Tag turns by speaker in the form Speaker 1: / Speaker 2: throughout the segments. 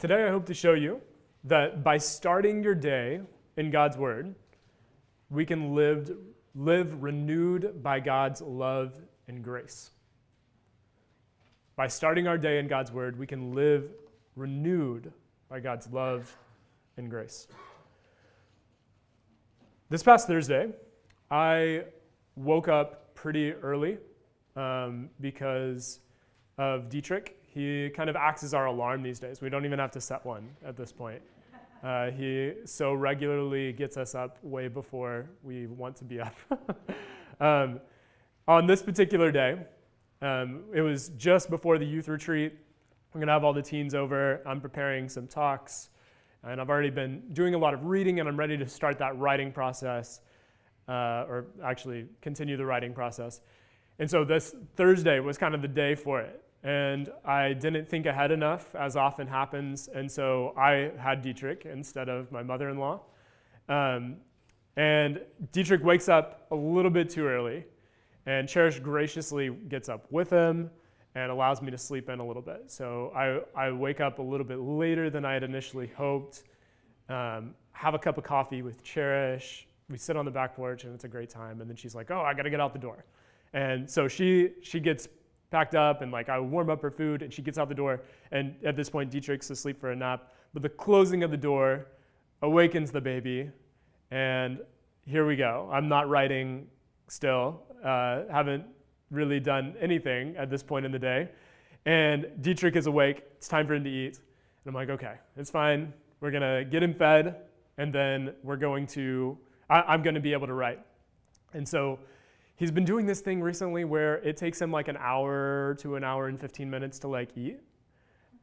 Speaker 1: Today, I hope to show you that by starting your day in God's Word, we can live, live renewed by God's love and grace. By starting our day in God's Word, we can live renewed by God's love and grace. This past Thursday, I woke up pretty early um, because of Dietrich he kind of acts as our alarm these days. We don't even have to set one at this point. Uh, he so regularly gets us up way before we want to be up. um, on this particular day, um, it was just before the youth retreat. I'm going to have all the teens over. I'm preparing some talks, and I've already been doing a lot of reading, and I'm ready to start that writing process, uh, or actually continue the writing process. And so this Thursday was kind of the day for it and I didn't think ahead enough, as often happens, and so I had Dietrich instead of my mother in law. Um, and Dietrich wakes up a little bit too early, and Cherish graciously gets up with him and allows me to sleep in a little bit. So I, I wake up a little bit later than I had initially hoped, um, have a cup of coffee with Cherish. We sit on the back porch, and it's a great time. And then she's like, Oh, I got to get out the door. And so she, she gets packed up and like I warm up her food and she gets out the door and at this point Dietrich's asleep for a nap. But the closing of the door awakens the baby and here we go. I'm not writing still. Uh, haven't really done anything at this point in the day. And Dietrich is awake. It's time for him to eat. And I'm like, okay, it's fine. We're going to get him fed, and then we're going to, I, am going to be able to write. And so he's been doing this thing recently where it takes him like an hour to an hour and 15 minutes to like eat,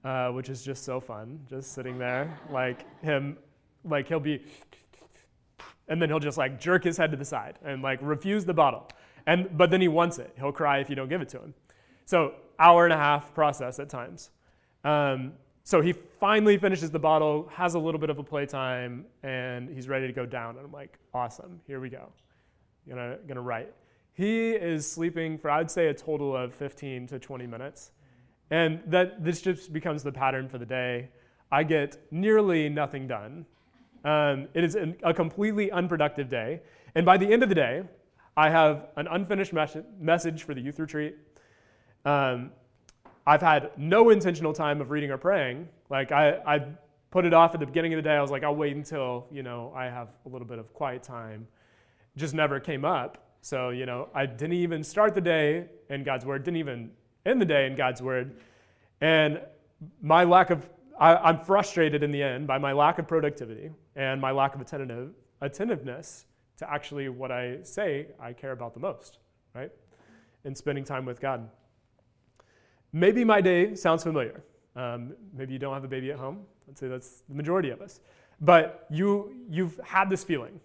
Speaker 1: uh, which is just so fun, just sitting there. Like him, like he'll be, and then he'll just like jerk his head to the side and like refuse the bottle. And, but then he wants it. He'll cry if you don't give it to him. So hour and a half process at times. Um, so he finally finishes the bottle, has a little bit of a playtime, and he's ready to go down. And I'm like, awesome, here we go. Gonna, gonna write. He is sleeping for, I'd say, a total of 15 to 20 minutes. And that this just becomes the pattern for the day. I get nearly nothing done. Um, it is a completely unproductive day. And by the end of the day, I have an unfinished mes- message for the youth retreat. Um, I've had no intentional time of reading or praying. Like I, I put it off at the beginning of the day. I was like, I'll wait until you know I have a little bit of quiet time. Just never came up. So, you know, I didn't even start the day in God's Word, didn't even end the day in God's Word. And my lack of, I, am frustrated in the end by my lack of productivity and my lack of attentive, attentiveness to actually what I say I care about the most, right? In spending time with God. Maybe my day sounds familiar. Um, maybe you don't have a baby at home. I'd say that's the majority of us. But you, you've had this feeling,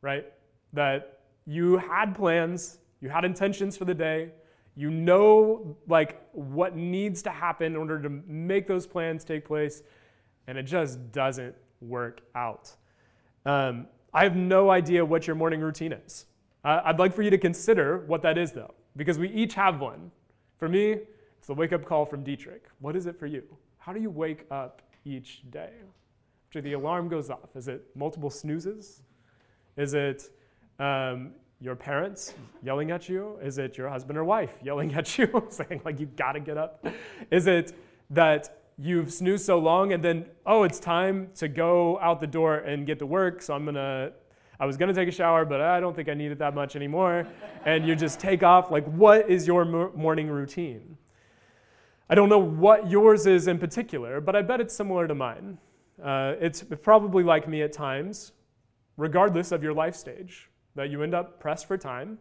Speaker 1: right? That you had plans, you had intentions for the day, you know like what needs to happen in order to make those plans take place, and it just doesn't work out. Um, I have no idea what your morning routine is. Uh, I'd like for you to consider what that is, though, because we each have one. For me, it's the wake up call from Dietrich. What is it for you? How do you wake up each day? After the alarm goes off, is it multiple snoozes? Is it um, your parents yelling at you? Is it your husband or wife yelling at you, saying, like, you've gotta get up? Is it that you've snoozed so long and then, oh, it's time to go out the door and get to work, so I'm gonna, I was gonna take a shower, but I don't think I need it that much anymore. And you just take off. Like, what is your morning routine? I don't know what yours is in particular, but I bet it's similar to mine. Uh, it's probably like me at times, regardless of your life stage that you end up pressed for time,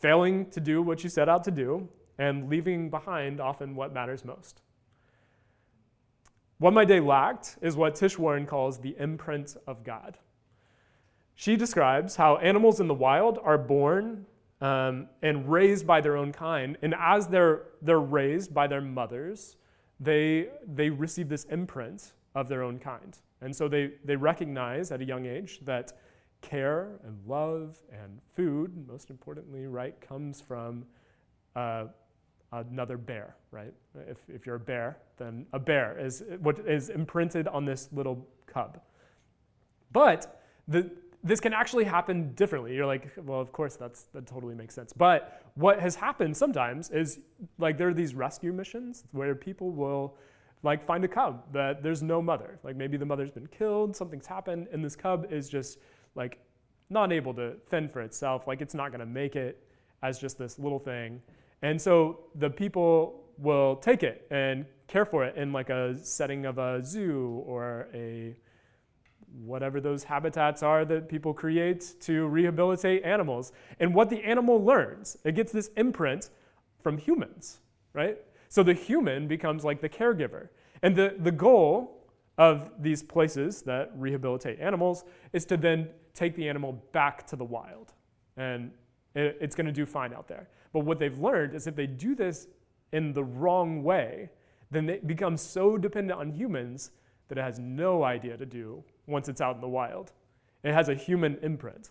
Speaker 1: failing to do what you set out to do, and leaving behind often what matters most. What my day lacked is what Tish Warren calls the imprint of God. She describes how animals in the wild are born um, and raised by their own kind, and as they're, they're raised by their mothers, they, they receive this imprint of their own kind. And so they, they recognize at a young age that care and love and food, most importantly, right, comes from uh, another bear, right? If, if you're a bear, then a bear is what is imprinted on this little cub. But the, this can actually happen differently. You're like, well, of course, that's, that totally makes sense. But what has happened sometimes is like there are these rescue missions where people will like find a cub that there's no mother. Like maybe the mother's been killed, something's happened, and this cub is just like not able to fend for itself. Like it's not going to make it as just this little thing. And so the people will take it and care for it in like a setting of a zoo or a whatever those habitats are that people create to rehabilitate animals. And what the animal learns, it gets this imprint from humans, right? So the human becomes like the caregiver. And the, the goal of these places that rehabilitate animals is to then take the animal back to the wild. And it, it's going to do fine out there. But what they've learned is if they do this in the wrong way, then it becomes so dependent on humans that it has no idea to do once it's out in the wild. It has a human imprint.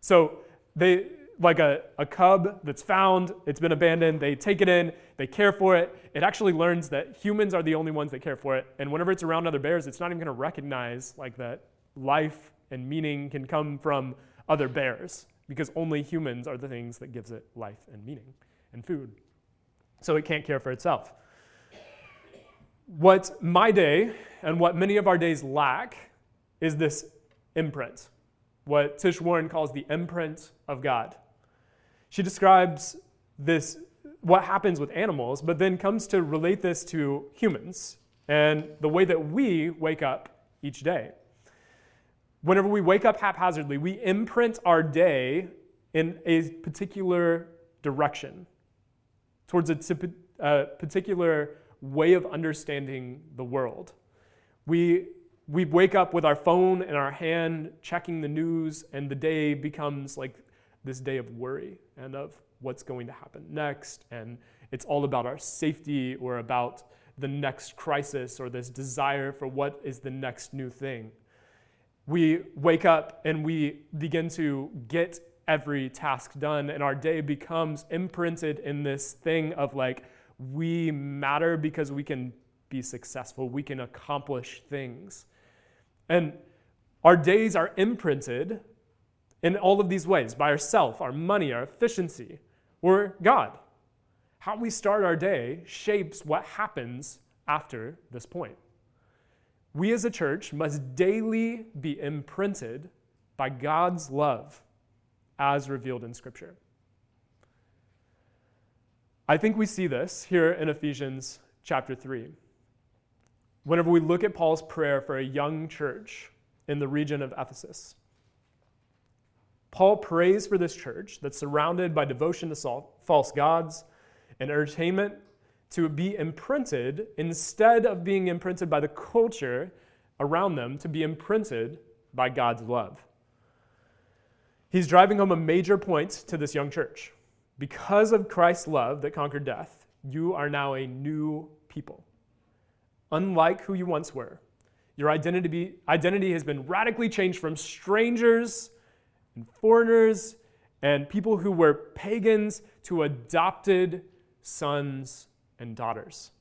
Speaker 1: So they like a, a cub that's found, it's been abandoned, they take it in, they care for it. It actually learns that humans are the only ones that care for it. And whenever it's around other bears, it's not even gonna recognize like that life and meaning can come from other bears because only humans are the things that gives it life and meaning and food. So it can't care for itself. What my day and what many of our days lack is this imprint, what Tish Warren calls the imprint of God. She describes this, what happens with animals, but then comes to relate this to humans and the way that we wake up each day. Whenever we wake up haphazardly, we imprint our day in a particular direction, towards a, a particular way of understanding the world. We, we wake up with our phone in our hand, checking the news, and the day becomes like this day of worry and of what's going to happen next. And it's all about our safety or about the next crisis or this desire for what is the next new thing. We wake up and we begin to get every task done, and our day becomes imprinted in this thing of like, we matter because we can be successful, we can accomplish things. And our days are imprinted in all of these ways by ourself, our money, our efficiency, or God. How we start our day shapes what happens after this point. We as a church must daily be imprinted by God's love as revealed in Scripture. I think we see this here in Ephesians chapter 3. Whenever we look at Paul's prayer for a young church in the region of Ephesus, Paul prays for this church that's surrounded by devotion to false gods and entertainment to be imprinted instead of being imprinted by the culture around them, to be imprinted by God's love. He's driving home a major point to this young church. Because of Christ's love that conquered death, you are now a new people. Unlike who you once were, your identity, identity has been radically changed from strangers and foreigners and people who were pagans to adopted sons and daughters.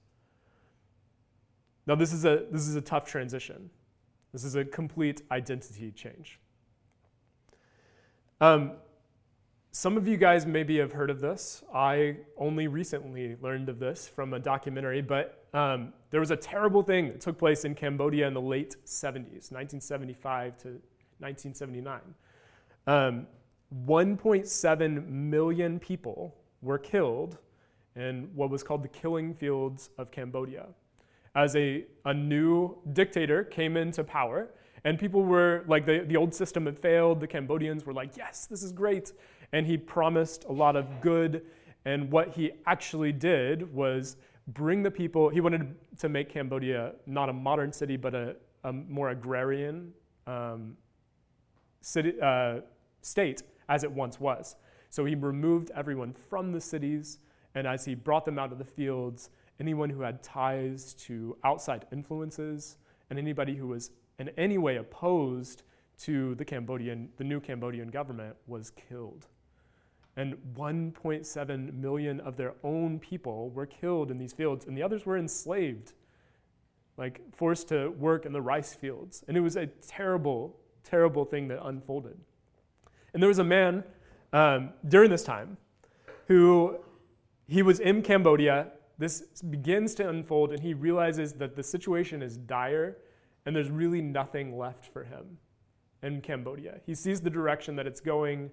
Speaker 1: Now, this is a, this is a tough transition. This is a complete identity change. Um, some of you guys maybe have heard of this. I only recently learned of this from a documentary, but um, there was a terrible thing that took place in Cambodia in the late 70s, 1975 to 1979. Um, 1.7 million people were killed in what was called the killing fields of Cambodia. As a, a new dictator came into power, and people were like, the, the old system had failed. The Cambodians were like, yes, this is great. And he promised a lot of good. And what he actually did was bring the people, he wanted to make Cambodia not a modern city, but a, a more agrarian um, city, uh, state as it once was. So he removed everyone from the cities, and as he brought them out of the fields, anyone who had ties to outside influences and anybody who was in any way opposed to the Cambodian, the new Cambodian government was killed. And 1.7 million of their own people were killed in these fields, and the others were enslaved, like forced to work in the rice fields. And it was a terrible, terrible thing that unfolded. And there was a man um, during this time who he was in Cambodia. This begins to unfold, and he realizes that the situation is dire and there's really nothing left for him in Cambodia. He sees the direction that it's going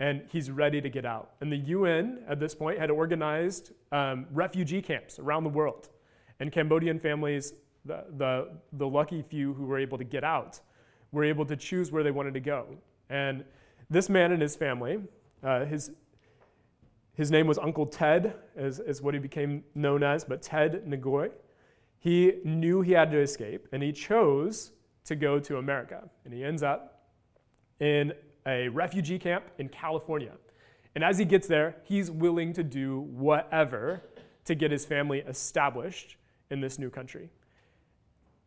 Speaker 1: and he's ready to get out. And the UN at this point had organized um, refugee camps around the world. And Cambodian families, the, the, the lucky few who were able to get out, were able to choose where they wanted to go. And this man and his family, uh, his, his name was Uncle Ted, is, is what he became known as, but Ted Ngoy. He knew he had to escape, and he chose to go to America. And he ends up in a refugee camp in California. And as he gets there, he's willing to do whatever to get his family established in this new country.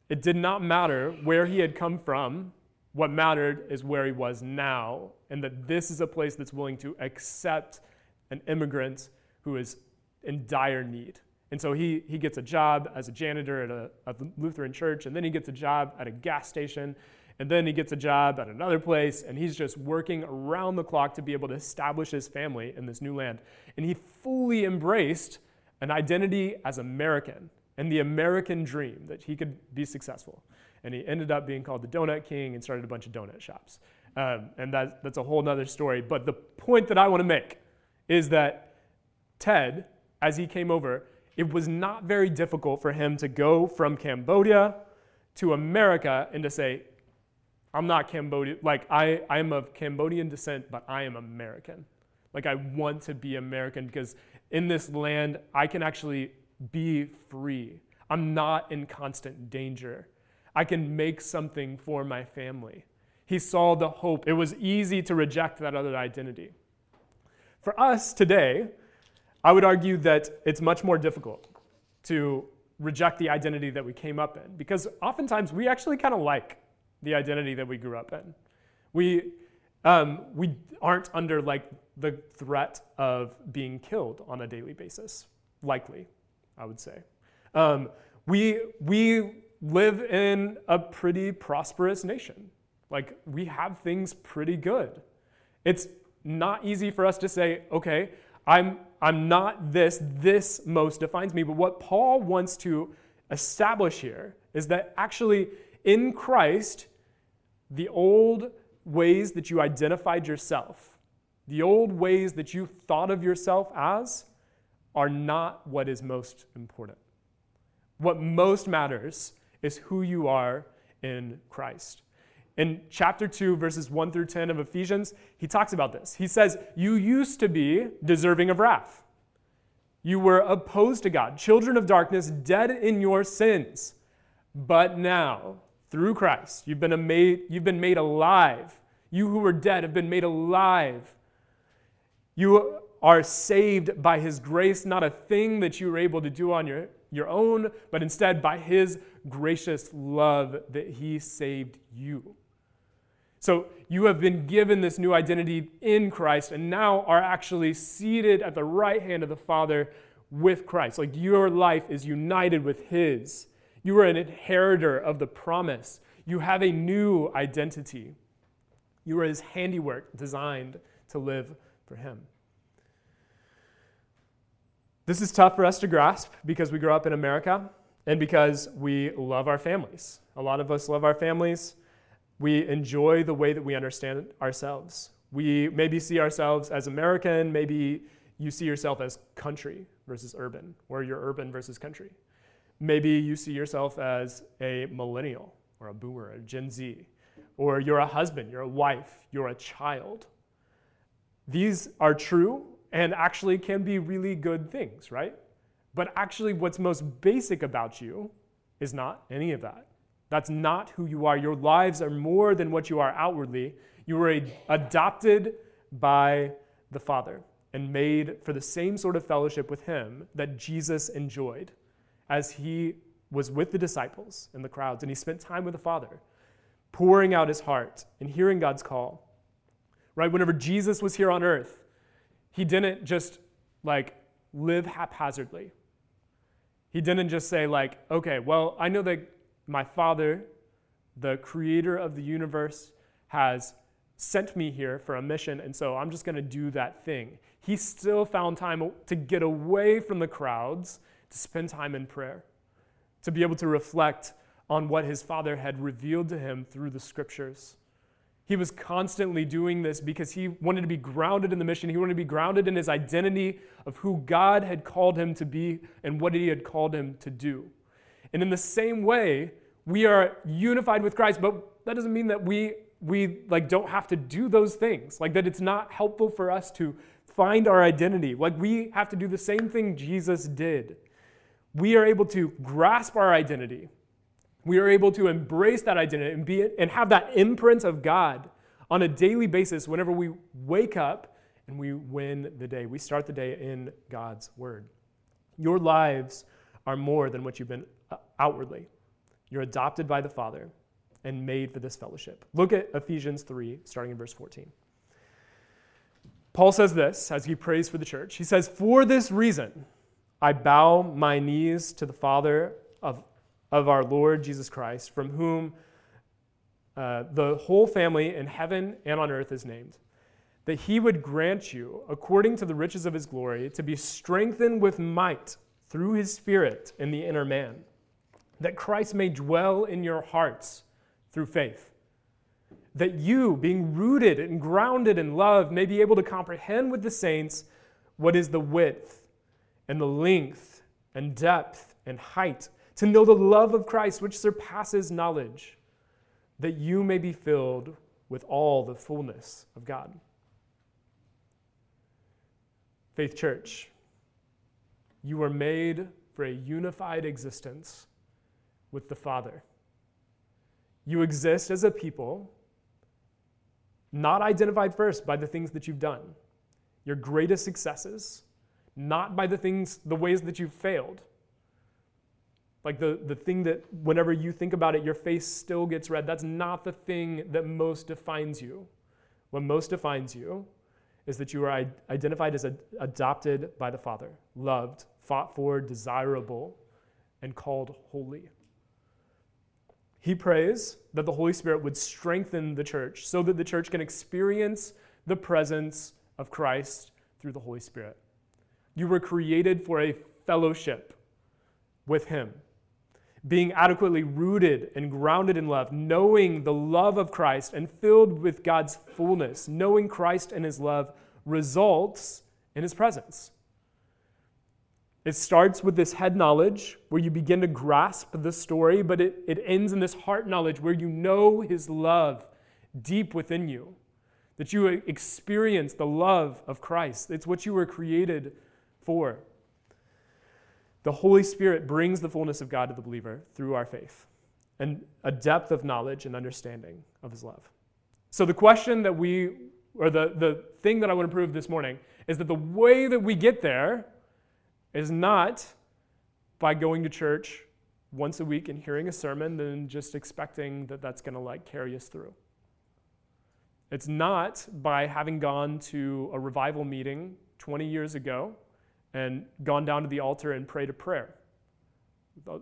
Speaker 1: It did not matter where he had come from. What mattered is where he was now, and that this is a place that's willing to accept an immigrant who is in dire need. And so he, he gets a job as a janitor at a, a Lutheran church, and then he gets a job at a gas station, and then he gets a job at another place, and he's just working around the clock to be able to establish his family in this new land. And he fully embraced an identity as American and the American dream that he could be successful. And he ended up being called the Donut King and started a bunch of donut shops. Um, and that, that's a whole other story. But the point that I want to make is that Ted, as he came over, it was not very difficult for him to go from Cambodia to America and to say, I'm not Cambodian. Like, I, I'm of Cambodian descent, but I am American. Like, I want to be American because in this land, I can actually be free. I'm not in constant danger. I can make something for my family. He saw the hope. It was easy to reject that other identity. For us today, I would argue that it's much more difficult to reject the identity that we came up in because oftentimes we actually kind of like the identity that we grew up in. We, um, we aren't under like the threat of being killed on a daily basis, likely, I would say. Um, we, we live in a pretty prosperous nation. Like, we have things pretty good. It's not easy for us to say, okay, I'm, I'm not this, this most defines me. But what Paul wants to establish here is that actually in Christ, the old ways that you identified yourself, the old ways that you thought of yourself as, are not what is most important. What most matters is who you are in Christ. In chapter 2, verses 1 through 10 of Ephesians, he talks about this. He says, You used to be deserving of wrath. You were opposed to God, children of darkness, dead in your sins. But now, through Christ. You've been, made, you've been made alive. You who were dead have been made alive. You are saved by His grace, not a thing that you were able to do on your, your own, but instead by His gracious love that He saved you. So you have been given this new identity in Christ and now are actually seated at the right hand of the Father with Christ. Like your life is united with His. You are an inheritor of the promise. You have a new identity. You are his handiwork designed to live for him. This is tough for us to grasp because we grow up in America and because we love our families. A lot of us love our families. We enjoy the way that we understand ourselves. We maybe see ourselves as American, maybe you see yourself as country versus urban, or you're urban versus country. Maybe you see yourself as a millennial or a boomer, a Gen Z, or you're a husband, you're a wife, you're a child. These are true and actually can be really good things, right? But actually, what's most basic about you is not any of that. That's not who you are. Your lives are more than what you are outwardly. You were adopted by the Father and made for the same sort of fellowship with Him that Jesus enjoyed as he was with the disciples and the crowds, and he spent time with the Father, pouring out his heart and hearing God's call. Right? Whenever Jesus was here on earth, he didn't just like live haphazardly. He didn't just say, like, okay, well, I know that my Father, the creator of the universe, has sent me here for a mission, and so I'm just going to do that thing. He still found time to get away from the crowds, to spend time in prayer, to be able to reflect on what his Father had revealed to him through the scriptures. He was constantly doing this because he wanted to be grounded in the mission. He wanted to be grounded in his identity of who God had called him to be and what he had called him to do. And in the same way, we are unified with Christ, but that doesn't mean that we we like don't have to do those things. Like that it's not helpful for us to find our identity. Like we have to do the same thing Jesus did. We are able to grasp our identity. We are able to embrace that identity and be and have that imprint of God on a daily basis whenever we wake up and we win the day. We start the day in God's word. Your lives are more than what you've been uh, outwardly. You're adopted by the Father and made for this fellowship. Look at Ephesians 3, starting in verse 14. Paul says this as he prays for the church. He says, For this reason, I bow my knees to the Father of, of our Lord Jesus Christ, from whom uh, the whole family in heaven and on earth is named, that he would grant you, according to the riches of his glory, to be strengthened with might through his Spirit in the inner man that Christ may dwell in your hearts through faith. That you, being rooted and grounded in love, may be able to comprehend with the saints what is the width and the length and depth and height, to know the love of Christ which surpasses knowledge, that you may be filled with all the fullness of God. Faith Church, you were made for a unified existence with the Father. You exist as a people, not identified first by the things that you've done, your greatest successes, not by the things, the ways that you've failed. Like the, the thing that whenever you think about it, your face still gets red. That's not the thing that most defines you. What most defines you is that you are identified as adopted by the Father, loved, fought for, desirable, and called holy. He prays that the Holy Spirit would strengthen the church so that the church can experience the presence of Christ through the Holy Spirit. You were created for a fellowship with Him, being adequately rooted and grounded in love, knowing the love of Christ and filled with God's fullness. Knowing Christ and His love results in His presence. It starts with this head knowledge where you begin to grasp the story, but it, it ends in this heart knowledge where you know His love deep within you, that you experience the love of Christ. It's what you were created for. The Holy Spirit brings the fullness of God to the believer through our faith and a depth of knowledge and understanding of His love. So, the question that we, or the, the thing that I want to prove this morning, is that the way that we get there is not by going to church once a week and hearing a sermon and just expecting that that's going to like carry us through. It's not by having gone to a revival meeting 20 years ago and gone down to the altar and prayed a prayer.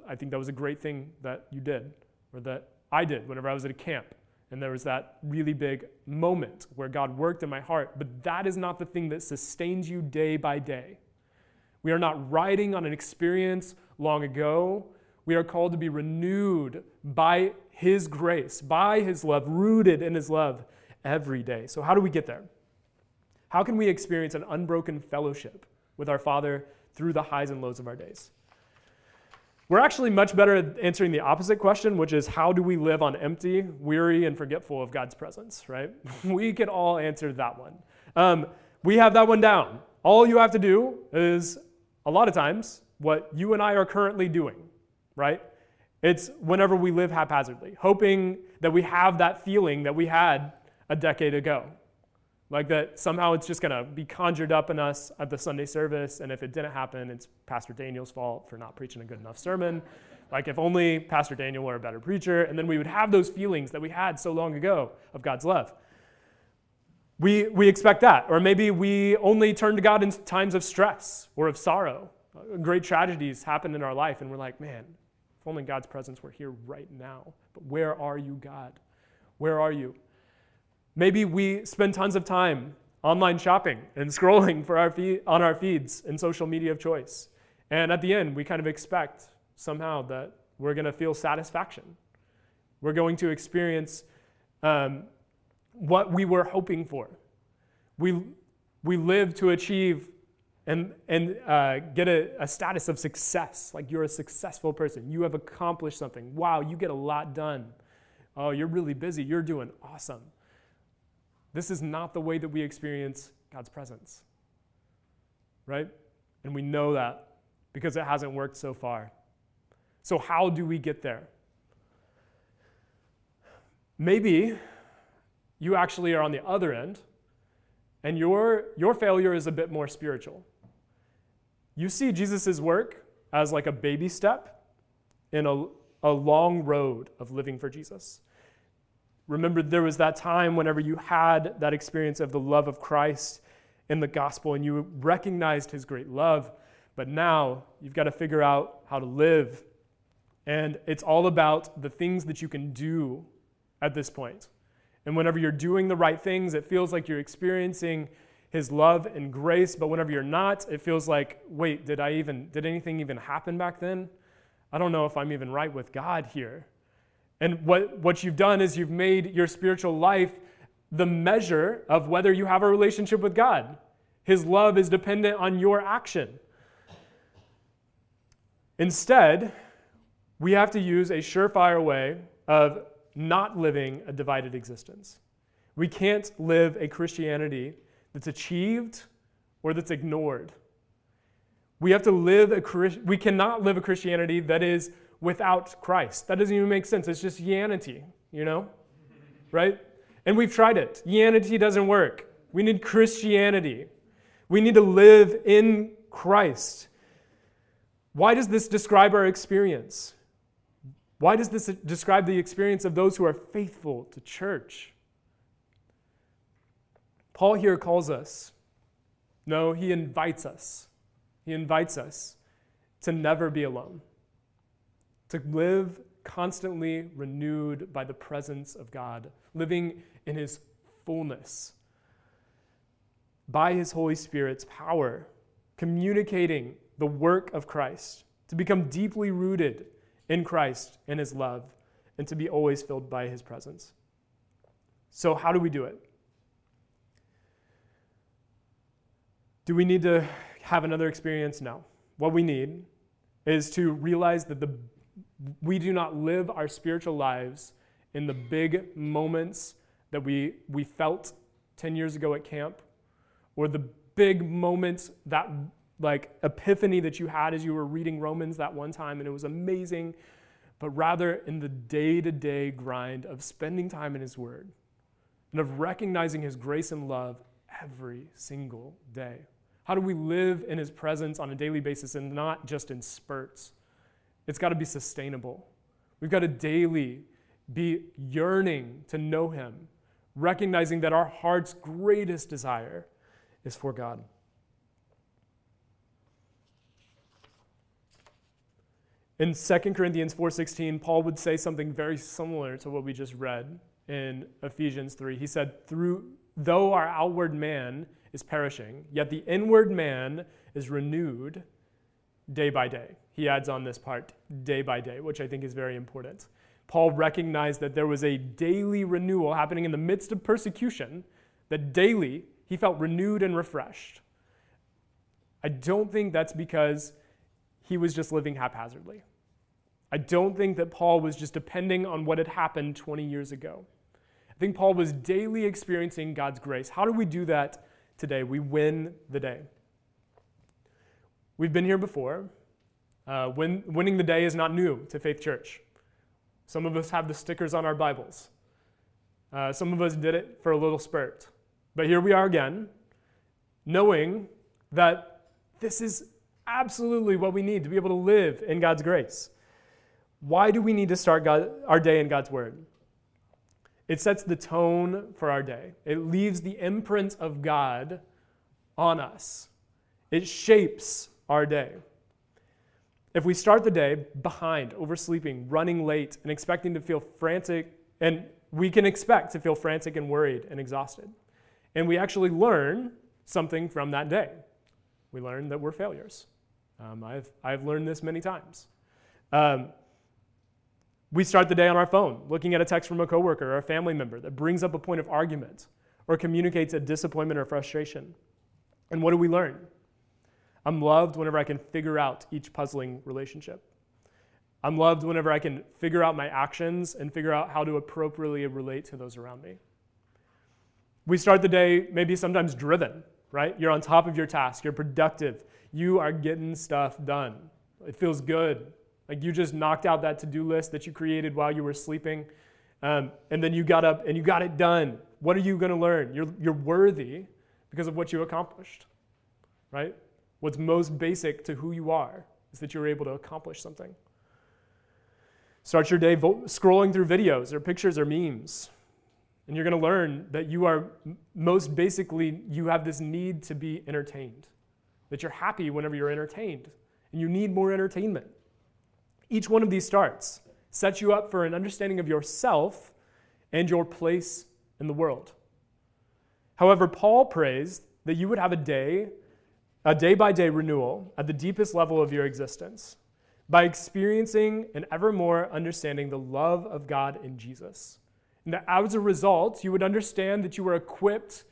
Speaker 1: I think that was a great thing that you did, or that I did whenever I was at a camp. And there was that really big moment where God worked in my heart. But that is not the thing that sustains you day by day. We are not riding on an experience long ago. We are called to be renewed by His grace, by His love, rooted in His love every day. So, how do we get there? How can we experience an unbroken fellowship with our Father through the highs and lows of our days? We're actually much better at answering the opposite question, which is how do we live on empty, weary, and forgetful of God's presence, right? we can all answer that one. Um, we have that one down. All you have to do is a lot of times what you and I are currently doing, right? It's whenever we live haphazardly, hoping that we have that feeling that we had a decade ago. Like that somehow it's just going to be conjured up in us at the Sunday service, and if it didn't happen, it's Pastor Daniel's fault for not preaching a good enough sermon. Like if only Pastor Daniel were a better preacher, and then we would have those feelings that we had so long ago of God's love. we, we expect that. Or maybe we only turn to God in times of stress or of sorrow. Great tragedies happen in our life, and we're like, man, if only God's presence were here right now. But where are you, God? Where are you? Maybe we spend tons of time online shopping and scrolling for our feed, on our feeds and social media of choice. And at the end, we kind of expect somehow that we're going to feel satisfaction. We're going to experience um, what we were hoping for. We, we live to achieve and, and uh, get a, a status of success, like you're a successful person. You have accomplished something. Wow, you get a lot done. Oh, you're really busy. You're doing awesome. This is not the way that we experience God's presence, right? And we know that because it hasn't worked so far. So, how do we get there? Maybe you actually are on the other end, and your, your failure is a bit more spiritual. You see Jesus' work as like a baby step in a, a long road of living for Jesus. Remember, there was that time whenever you had that experience of the love of Christ in the gospel and you recognized his great love, but now you've got to figure out how to live. And it's all about the things that you can do at this point. And whenever you're doing the right things, it feels like you're experiencing his love and grace, but whenever you're not, it feels like, wait, did I even did anything even happen back then? I don't know if I'm even right with God here. And what, what you've done is you've made your spiritual life the measure of whether you have a relationship with God. His love is dependent on your action. Instead, we have to use a surefire way of not living a divided existence. We can't live a Christianity that's achieved or that's ignored. We have to live a we cannot live a Christianity that is without Christ. That doesn't even make sense. It's just yanity, you know? Right? And we've tried it. Yanity doesn't work. We need Christianity. We need to live in Christ. Why does this describe our experience? Why does this describe the experience of those who are faithful to church? Paul here calls us, no, he invites us. He invites us to never be alone to live constantly renewed by the presence of God, living in His fullness, by His Holy Spirit's power, communicating the work of Christ, to become deeply rooted in Christ and His love, and to be always filled by His presence. So, how do we do it? Do we need to have another experience? No. What we need is to realize that the we do not live our spiritual lives in the big moments that we, we felt 10 years ago at camp or the big moments that like epiphany that you had as you were reading Romans that one time and it was amazing, but rather in the day to day grind of spending time in His Word and of recognizing His grace and love every single day. How do we live in His presence on a daily basis and not just in spurts? It's got to be sustainable. We've got to daily be yearning to know Him, recognizing that our heart's greatest desire is for God. In 2 Corinthians 4:16, Paul would say something very similar to what we just read in Ephesians 3. He said, "Through though our outward man is perishing, yet the inward man is renewed day by day." he adds on this part, day by day, which I think is very important. Paul recognized that there was a daily renewal happening in the midst of persecution, that daily he felt renewed and refreshed. I don't think that's because he was just living haphazardly. I don't think that Paul was just depending on what had happened 20 years ago. I think Paul was daily experiencing God's grace. How do we do that today? We win the day. We've been here before. Uh, win, winning the day is not new to Faith Church. Some of us have the stickers on our Bibles. Uh, some of us did it for a little spurt. But here we are again, knowing that this is absolutely what we need to be able to live in God's grace. Why do we need to start God, our day in God's Word? It sets the tone for our day. It leaves the imprint of God on us. It shapes our day. If we start the day behind, oversleeping, running late, and expecting to feel frantic, and we can expect to feel frantic and worried and exhausted. And we actually learn something from that day. We learn that we're failures. Um, I've, I've learned this many times. Um, we start the day on our phone, looking at a text from a coworker or a family member that brings up a point of argument or communicates a disappointment or frustration. And what do we learn? I'm loved whenever I can figure out each puzzling relationship. I'm loved whenever I can figure out my actions and figure out how to appropriately relate to those around me. We start the day maybe sometimes driven, right? You're on top of your task, you're productive, you are getting stuff done. It feels good. Like you just knocked out that to do list that you created while you were sleeping, um, and then you got up and you got it done. What are you going to learn? You're, you're worthy because of what you accomplished, right? What's most basic to who you are is that you're able to accomplish something. Start your day vo- scrolling through videos or pictures or memes. And you're going to learn that you are most basically, you have this need to be entertained, that you're happy whenever you're entertained, and you need more entertainment. Each one of these starts sets you up for an understanding of yourself and your place in the world. However, Paul prays that you would have a day, a day by day renewal at the deepest level of your existence by experiencing and ever more understanding the love of God in Jesus. And that as a result, you would understand that you were equipped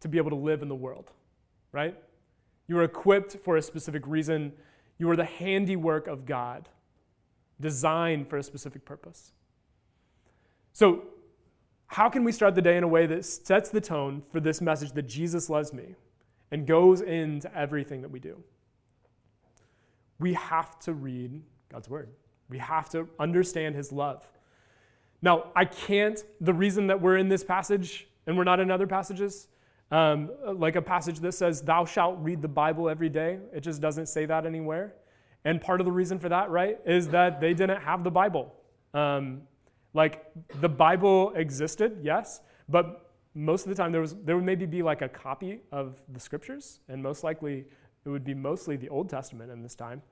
Speaker 1: to be able to live in the world, right? You were equipped for a specific reason. You were the handiwork of God designed for a specific purpose. So, how can we start the day in a way that sets the tone for this message that Jesus loves me and goes into everything that we do? We have to read God's word. We have to understand his love. Now, I can't, the reason that we're in this passage and we're not in other passages, um, like a passage that says, Thou shalt read the Bible every day, it just doesn't say that anywhere. And part of the reason for that, right, is that they didn't have the Bible. Um, like the Bible existed, yes, but most of the time there was there would maybe be like a copy of the scriptures, and most likely it would be mostly the Old Testament in this time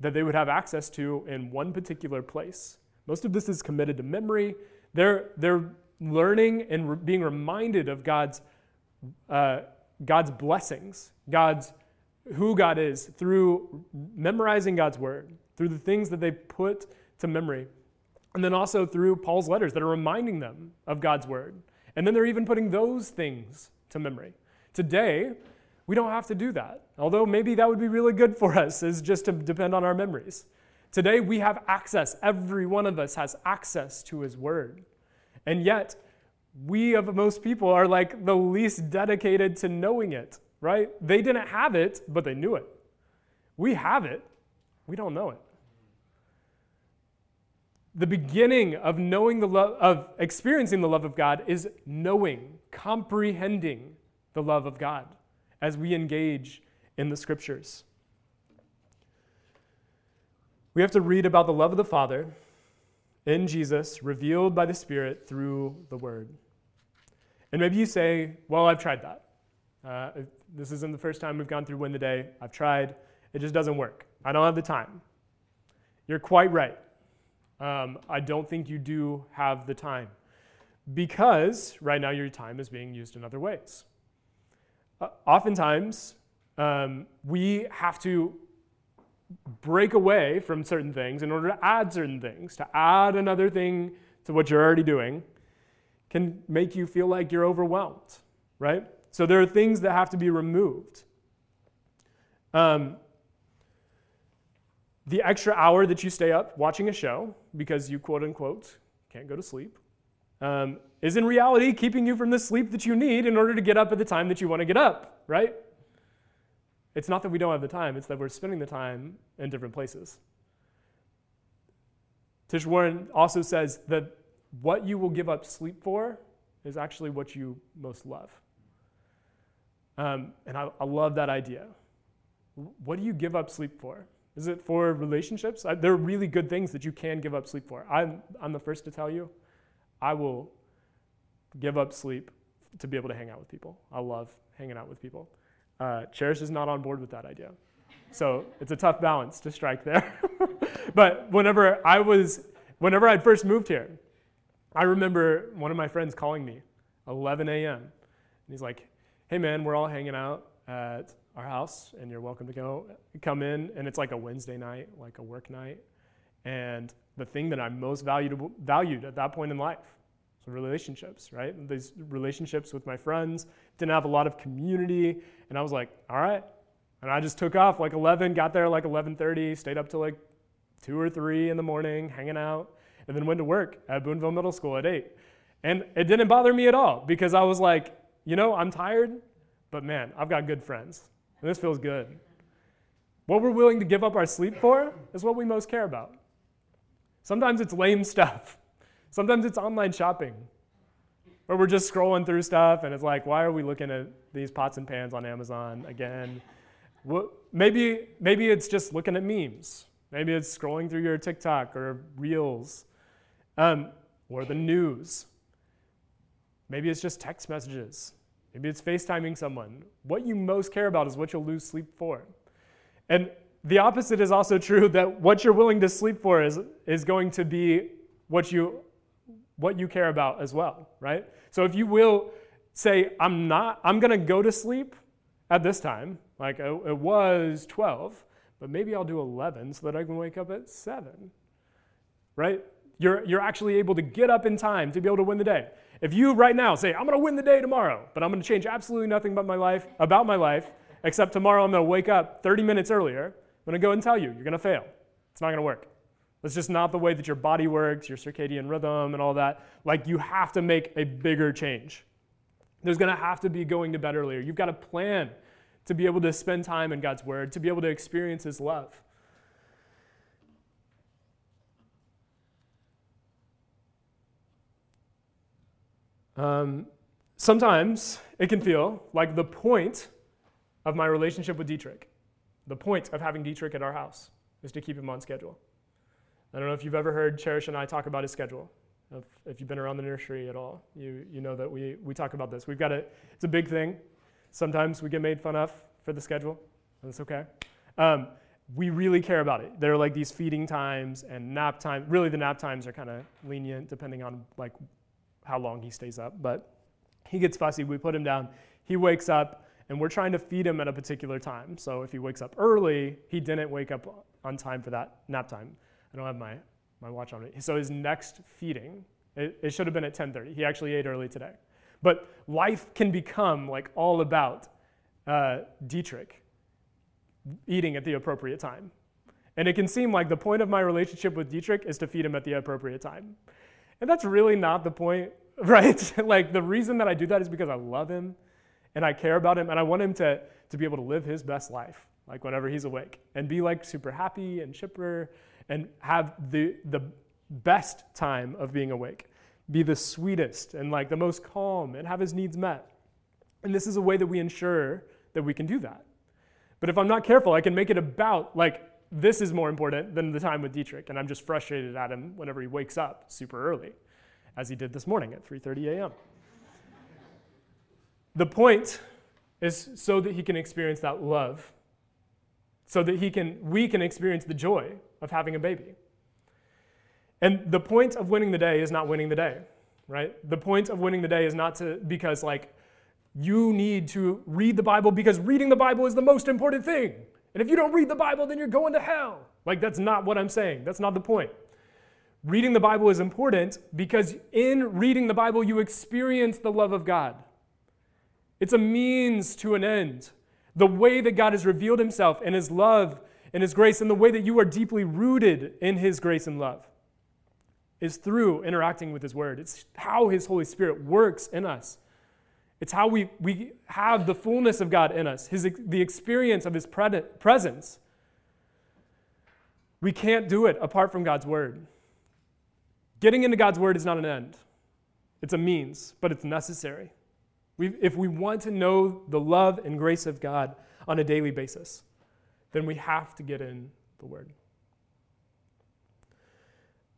Speaker 1: that they would have access to in one particular place. Most of this is committed to memory. They're, they're learning and re- being reminded of God's, uh, God's blessings, God's who God is through memorizing God's word, through the things that they put to memory, and then also through Paul's letters that are reminding them of God's word. And then they're even putting those things to memory. Today, we don't have to do that, although maybe that would be really good for us, is just to depend on our memories. Today, we have access. Every one of us has access to His Word. And yet, we of most people are like the least dedicated to knowing it right? They didn't have it, but they knew it. We have it, we don't know it. The beginning of knowing the love of experiencing the love of God is knowing, comprehending the love of God as we engage in the scriptures. We have to read about the love of the Father in Jesus, revealed by the Spirit through the Word. And maybe you say, Well, I've tried that. Uh, this isn't the first time we've gone through Win the Day. I've tried. It just doesn't work. I don't have the time. You're quite right. Um, I don't think you do have the time because right now your time is being used in other ways. Uh, oftentimes, um, we have to break away from certain things in order to add certain things. To add another thing to what you're already doing can make you feel like you're overwhelmed, right? So there are things that have to be removed. Um, the extra hour that you stay up watching a show because you quote unquote can't go to sleep um, is in reality keeping you from the sleep that you need in order to get up at the time that you want to get up, right? It's not that we don't have the time, it's that we're spending the time in different places. Tish Warren also says that what you will give up sleep for is actually what you most love. Um, and I, I, love that idea. What do you give up sleep for? Is it for relationships? I, there are really good things that you can give up sleep for. I'm, I'm the first to tell you, I will give up sleep to be able to hang out with people. I love hanging out with people. Uh, Cherish is not on board with that idea. So it's a tough balance to strike there. but whenever I was, whenever I'd first moved here, I remember one of my friends calling me 11 a.m. And he's like, hey man, we're all hanging out at our house and you're welcome to go come in. And it's like a Wednesday night, like a work night. And the thing that I'm most valued, valued at that point in life so relationships, right? These relationships with my friends, didn't have a lot of community. And I was like, all right. And I just took off like 11, got there like 11.30, stayed up till like 2 or 3 in the morning, hanging out, and then went to work at Boonville Middle School at 8. And it didn't bother me at all because I was like, you know, I'm tired, but man, I've got good friends. And this feels good. What we're willing to give up our sleep for is what we most care about. Sometimes it's lame stuff. Sometimes it's online shopping, where we're just scrolling through stuff and it's like, why are we looking at these pots and pans on Amazon again? Maybe, maybe it's just looking at memes. Maybe it's scrolling through your TikTok or Reels um, or the news. Maybe it's just text messages. Maybe it's FaceTiming someone. What you most care about is what you'll lose sleep for. And the opposite is also true that what you're willing to sleep for is, is going to be what you what you care about as well, right? So if you will say, I'm not, I'm to go to sleep at this time, like oh, it was 12, but maybe I'll do 11 so that I can wake up at 7, right? You're, you're actually able to get up in time to be able to win the day. If you right now say, I'm going to win the day tomorrow, but I'm going to change absolutely nothing about my life, about my life, except tomorrow I'm going to wake up 30 minutes earlier, I'm going to go and tell you, you're going to fail. It's not going to work. That's just not the way that your body works, your circadian rhythm, and all that. Like, you have to make a bigger change. There's going to have to be going to bed earlier. You've got to plan to be able to spend time in God's Word, to be able to experience His love. Um, sometimes it can feel like the point of my relationship with Dietrich, the point of having Dietrich at our house, is to keep him on schedule. I don't know if you've ever heard Cherish and I talk about his schedule. If, if you've been around the nursery at all, you, you know that we, we talk about this. We've got a, it's a big thing. Sometimes we get made fun of for the schedule, and it's okay. Um, we really care about it. There are like these feeding times and nap time. Really, the nap times are kind of lenient depending on like how long he stays up. But he gets fussy. We put him down. He wakes up, and we're trying to feed him at a particular time. So if he wakes up early, he didn't wake up on time for that nap time. I don't have my, my watch on me. So his next feeding, it, it should have been at 10:30. He actually ate early today. But life can become like all about uh, Dietrich eating at the appropriate time. And it can seem like the point of my relationship with Dietrich is to feed him at the appropriate time. And that's really not the point, right? like the reason that I do that is because I love him and I care about him and I want him to, to be able to live his best life, like whenever he's awake, and be like super happy and chipper and have the, the best time of being awake, be the sweetest and like the most calm and have his needs met. And this is a way that we ensure that we can do that. But if I'm not careful, I can make it about like this is more important than the time with Dietrich, and I'm just frustrated at him whenever he wakes up super early, as he did this morning at 3:30 a.m. the point is so that he can experience that love, so that he can we can experience the joy of having a baby. And the point of winning the day is not winning the day, right? The point of winning the day is not to, because like, you need to read the Bible because reading the Bible is the most important thing. And if you don't read the Bible, then you're going to hell. Like, that's not what I'm saying. That's not the point. Reading the Bible is important because in reading the Bible, you experience the love of God. It's a means to an end. The way that God has revealed himself and his love and His grace and the way that you are deeply rooted in His grace and love is through interacting with His Word. It's how His Holy Spirit works in us. It's how we, we have the fullness of God in us, his, the experience of His presence. We can't do it apart from God's Word. Getting into God's Word is not an end, it's a means, but it's necessary. we if we want to know the love and grace of God on a daily basis, then we have to get in the Word.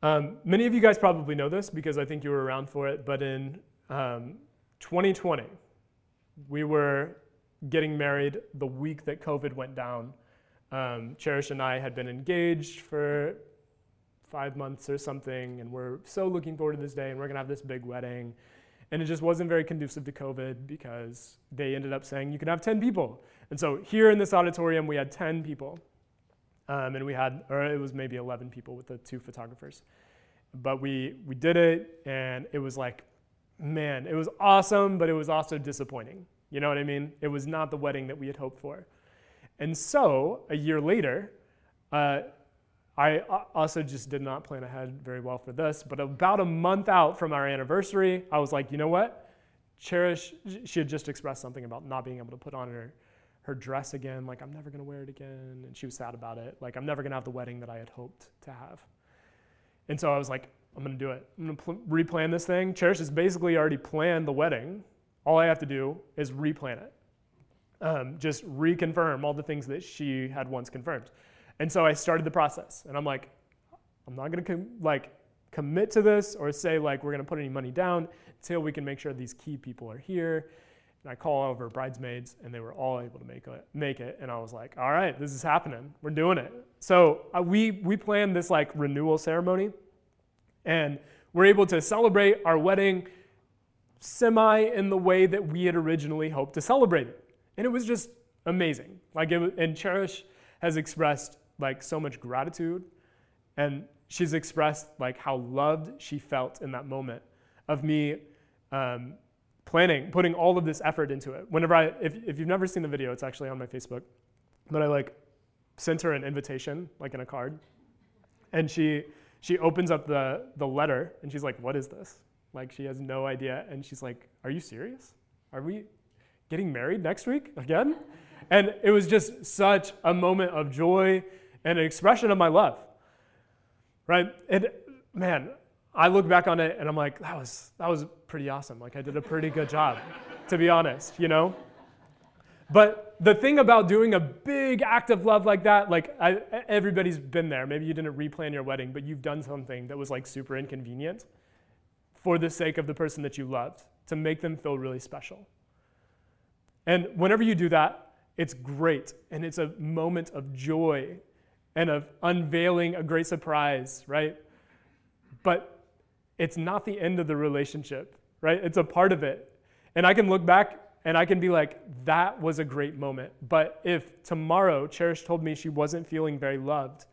Speaker 1: Um, many of you guys probably know this because I think you were around for it, but in Um, 2020, we were getting married the week that COVID went down. Um, Cherish and I had been engaged for five months or something, and we're so looking forward to this day, and we're gonna have this big wedding. And it just wasn't very conducive to COVID because they ended up saying you can have 10 people. And so here in this auditorium, we had 10 people. Um, and we had, or it was maybe 11 people with the two photographers. But we, we did it, and it was like, man, it was awesome, but it was also disappointing. You know what I mean? It was not the wedding that we had hoped for. And so, a year later, uh, I also just did not plan ahead very well for this, but about a month out from our anniversary, I was like, you know what? Cherish, she had just expressed something about not being able to put on her, her dress again. Like, I'm never going to wear it again. And she was sad about it. Like, I'm never going to have the wedding that I had hoped to have. And so I was like, I'm to do it. I'm to pl- replan this thing. Cherish has basically already planned the wedding. All I have to do is replan it. Um, just reconfirm all the things that she had once confirmed. And so I started the process, and I'm like, I'm not gonna com- like commit to this or say like we're gonna put any money down until we can make sure these key people are here. And I call over bridesmaids, and they were all able to make it. Make it, and I was like, all right, this is happening. We're doing it. So uh, we we planned this like renewal ceremony, and we're able to celebrate our wedding semi in the way that we had originally hoped to celebrate it, and it was just amazing. Like it, and Cherish has expressed like so much gratitude. And she's expressed like how loved she felt in that moment of me um, planning putting all of this effort into it. Whenever i if, if you've never seen the video it's actually on my facebook but i like sent her an invitation like in a card. And she she opens up the the letter and she's like what is this like she has no idea and she's like are you serious are we getting married next week again and it was just such a moment of joy and an expression of my love. Right? And man, I look back on it and I'm like, that was that was pretty awesome. Like I did a pretty good job, to be honest, you know? But the thing about doing a big act of love like that, like I, everybody's been there. Maybe you didn't replan your wedding, but you've done something that was like super inconvenient for the sake of the person that you loved to make them feel really special. And whenever you do that, it's great and it's a moment of joy and of unveiling a great surprise, right? But it's not the end of the relationship, right? It's a part of it. And I can look back and I can be like, that was a great moment. But if tomorrow Cherish told me she wasn't feeling very loved,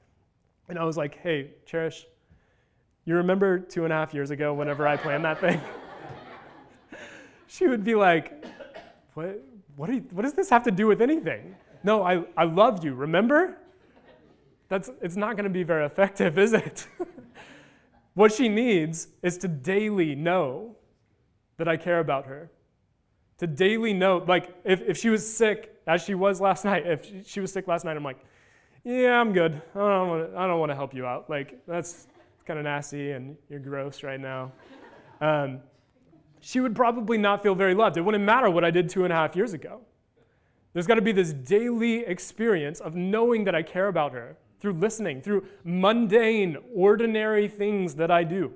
Speaker 1: and I was like, hey, Cherish, you remember two and a half years ago whenever I planned that thing? she would be like, what, what, you, what does this have to do with anything? No, I, I love you, remember? That's, it's not going to be very effective, is it? what she needs is to daily know that I care about her. To daily note, like if, if she was sick, as she was last night, if she was sick last night, I'm like, yeah, I'm good. I don't want to, I don't want to help you out. Like, that's kind of nasty and you're gross right now. Um, she would probably not feel very loved. It wouldn't matter what I did two and a half years ago. There's got to be this daily experience of knowing that I care about her, through listening, through mundane, ordinary things that I do,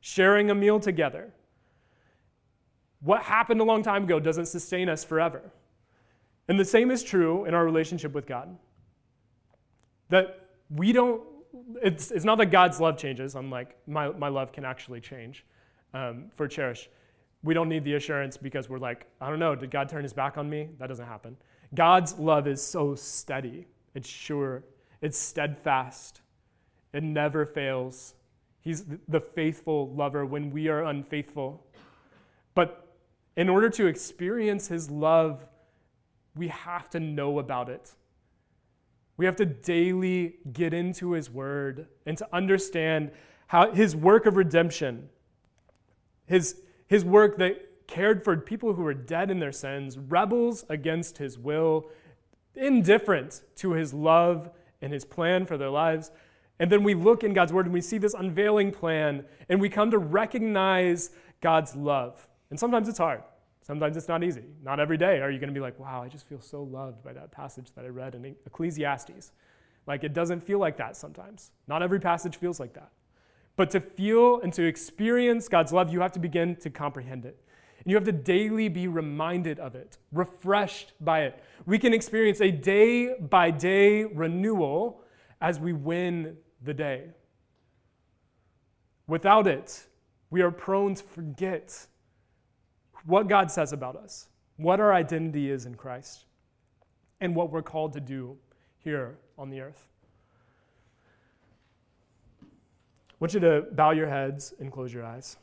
Speaker 1: sharing a meal together. What happened a long time ago doesn't sustain us forever. And the same is true in our relationship with God. That we don't, it's, it's not that God's love changes, unlike my, my love can actually change um, for Cherish. We don't need the assurance because we're like, I don't know, did God turn his back on me? That doesn't happen. God's love is so steady, it's sure, it's steadfast, it never fails. He's the faithful lover when we are unfaithful. But in order to experience his love, we have to know about it. We have to daily get into his word and to understand how his work of redemption, his, his work that cared for people who were dead in their sins, rebels against his will, indifferent to his love and his plan for their lives. And then we look in God's word and we see this unveiling plan and we come to recognize God's love. And sometimes it's hard. Sometimes it's not easy. Not every day are you going to be like, wow, I just feel so loved by that passage that I read in Ecclesiastes. Like it doesn't feel like that sometimes. Not every passage feels like that. But to feel and to experience God's love, you have to begin to comprehend it. And you have to daily be reminded of it, refreshed by it. We can experience a day by day renewal as we win the day. Without it, we are prone to forget what God says about us, what our identity is in Christ, and what we're called to do here on the earth. I want you to bow your heads and close your eyes.